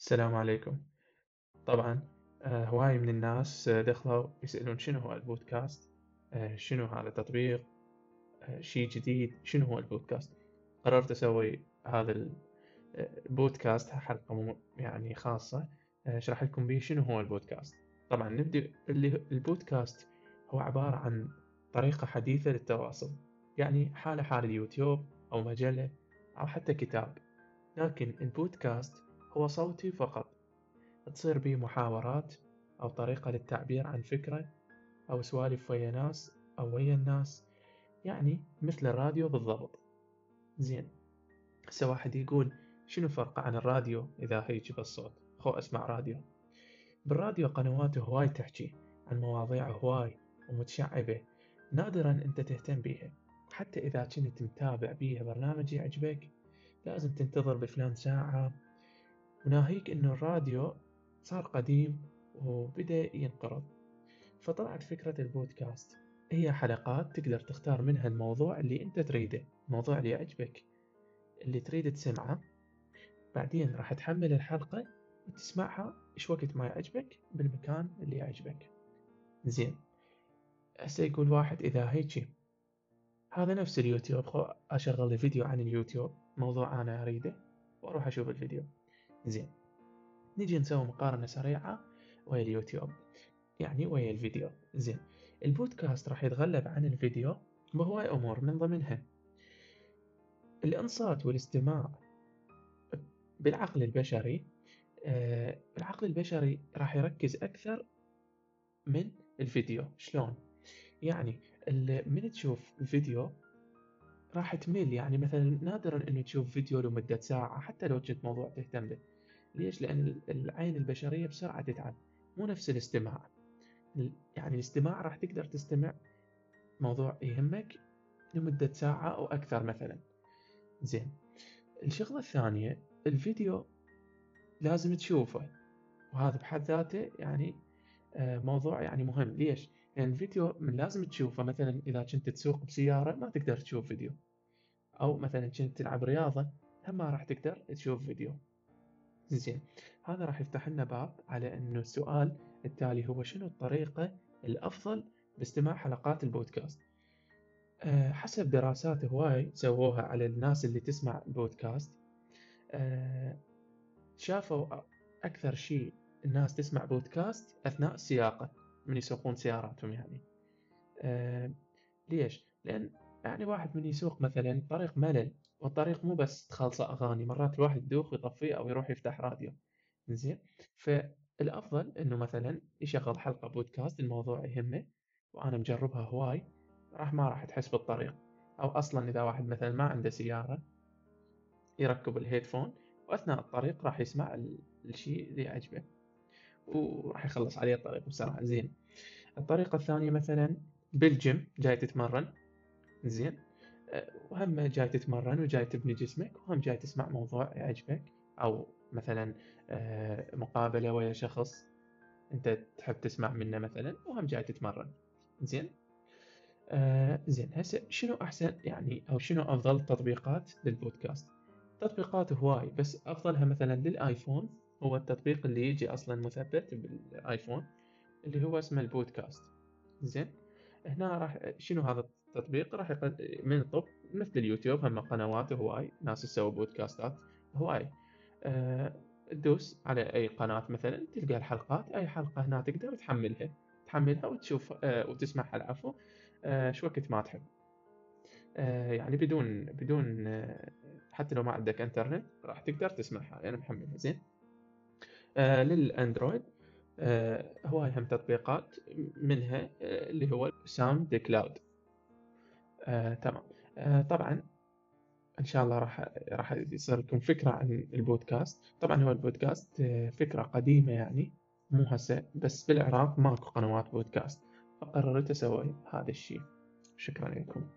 السلام عليكم. طبعا آه، هواي من الناس آه، دخلوا يسألون شنو هو البودكاست؟ آه، شنو هذا تطبيق شيء جديد شنو هو البودكاست؟ قررت أسوي هذا البودكاست حلقة يعني خاصة. أشرح لكم به شنو هو البودكاست. طبعا نبدأ البودكاست هو عبارة عن طريقة حديثة للتواصل. يعني حالة حال اليوتيوب أو مجلة أو حتى كتاب. لكن البودكاست هو صوتي فقط. تصير بيه محاورات أو طريقة للتعبير عن فكرة أو سوالف ويا ناس أو ويا الناس يعني مثل الراديو بالضبط. زين هسه واحد يقول شنو فرق عن الراديو إذا هيجي بالصوت؟ خو أسمع راديو. بالراديو قنوات هواي تحكي عن مواضيع هواي ومتشعبة نادرا أنت تهتم بيها. حتى إذا كنت متابع بيها برنامج يعجبك لازم تنتظر بفلان ساعة وناهيك إنه الراديو صار قديم وبدأ ينقرض. فطلعت فكرة البودكاست. هي حلقات تقدر تختار منها الموضوع اللي أنت تريده الموضوع اللي يعجبك. اللي تريد تسمعه بعدين راح تحمل الحلقة وتسمعها إيش وقت ما يعجبك بالمكان اللي يعجبك. زين. هسه يقول واحد إذا هيجي هذا نفس اليوتيوب. أشغل فيديو عن اليوتيوب. موضوع أنا أريده وأروح أشوف الفيديو. زين. نجي نسوي مقارنة سريعة ويا اليوتيوب يعني ويا الفيديو. زين البودكاست راح يتغلب عن الفيديو بهواي أمور من ضمنها. الإنصات والاستماع بالعقل البشري آه العقل البشري راح يركز أكثر من الفيديو. شلون؟ يعني من تشوف الفيديو راح تمل يعني مثلا نادرا إنه تشوف فيديو لمدة ساعة حتى لو كنت موضوع تهتم به. ليش؟ لأن العين البشرية بسرعة تتعب مو نفس الاستماع. يعني الاستماع راح تقدر تستمع موضوع يهمك لمدة ساعة أو أكثر مثلا. زين. الشغلة الثانية الفيديو لازم تشوفه وهذا بحد ذاته يعني موضوع يعني مهم. ليش؟ لأن يعني الفيديو من لازم تشوفه. مثلا إذا كنت تسوق بسيارة ما تقدر تشوف فيديو. أو مثلا كنت تلعب رياضة هم ما راح تقدر تشوف فيديو. زين. هذا راح يفتح لنا باب على إنه السؤال التالي هو شنو الطريقة الأفضل باستماع حلقات البودكاست؟ أه حسب دراسات هواي سووها على الناس اللي تسمع البودكاست أه شافوا أكثر شيء الناس تسمع بودكاست أثناء السياقة من يسوقون سياراتهم يعني. أه ليش؟ لأن يعني واحد من يسوق مثلا طريق ملل والطريق مو بس تخلصه أغاني مرات الواحد يدوخ ويطفيه أو يروح يفتح راديو. زين فالأفضل إنه مثلا يشغل حلقة بودكاست الموضوع يهمه وأنا مجربها هواي راح ما راح تحس بالطريق. أو أصلا إذا واحد مثلا ما عنده سيارة يركب ال headphone وأثناء الطريق راح يسمع الشيء اللي يعجبه. وراح يخلص عليه الطريق بسرعة. زين. الطريقة الثانية مثلا بالجيم جاي تتمرن. زين. وهم جاي تتمرن وجاي تبني جسمك وهم جاي تسمع موضوع يعجبك. أو مثلا آه، مقابلة ويا شخص أنت تحب تسمع منه مثلا وهم جاي تتمرن. زين. آه زين. هسه شنو أحسن؟ يعني أو شنو أفضل تطبيقات للبودكاست؟ تطبيقات هواي بس أفضلها مثلا للآيفون. هو التطبيق اللي يجي أصلا مثبت بالآيفون اللي هو اسمه البودكاست. زين؟ هنا راح شنو هذا التطبيق؟ راح من تطب مثل اليوتيوب هم قنوات هواي ناس تسوي بودكاستات هواي. أه على أي قناة مثلا تلقى الحلقات أي حلقة هنا تقدر تحملها. تحملها وتشوف أه وتسمعها العفو. أه شو وقت ما تحب. أه يعني بدون بدون أه حتى لو ما عندك إنترنت راح تقدر تسمعها. يعني محملها. زين؟ للأندرويد. أه هواي هم تطبيقات منها أه اللي هو SoundCloud. آه، تمام. آه، طبعا إن شاء الله راح راح يصير لكم فكرة عن البودكاست. طبعا هو البودكاست آه، فكرة قديمة يعني مو هسه بس بالعراق ماكو قنوات بودكاست. فقررت أسوي هذا الشيء. شكرا لكم.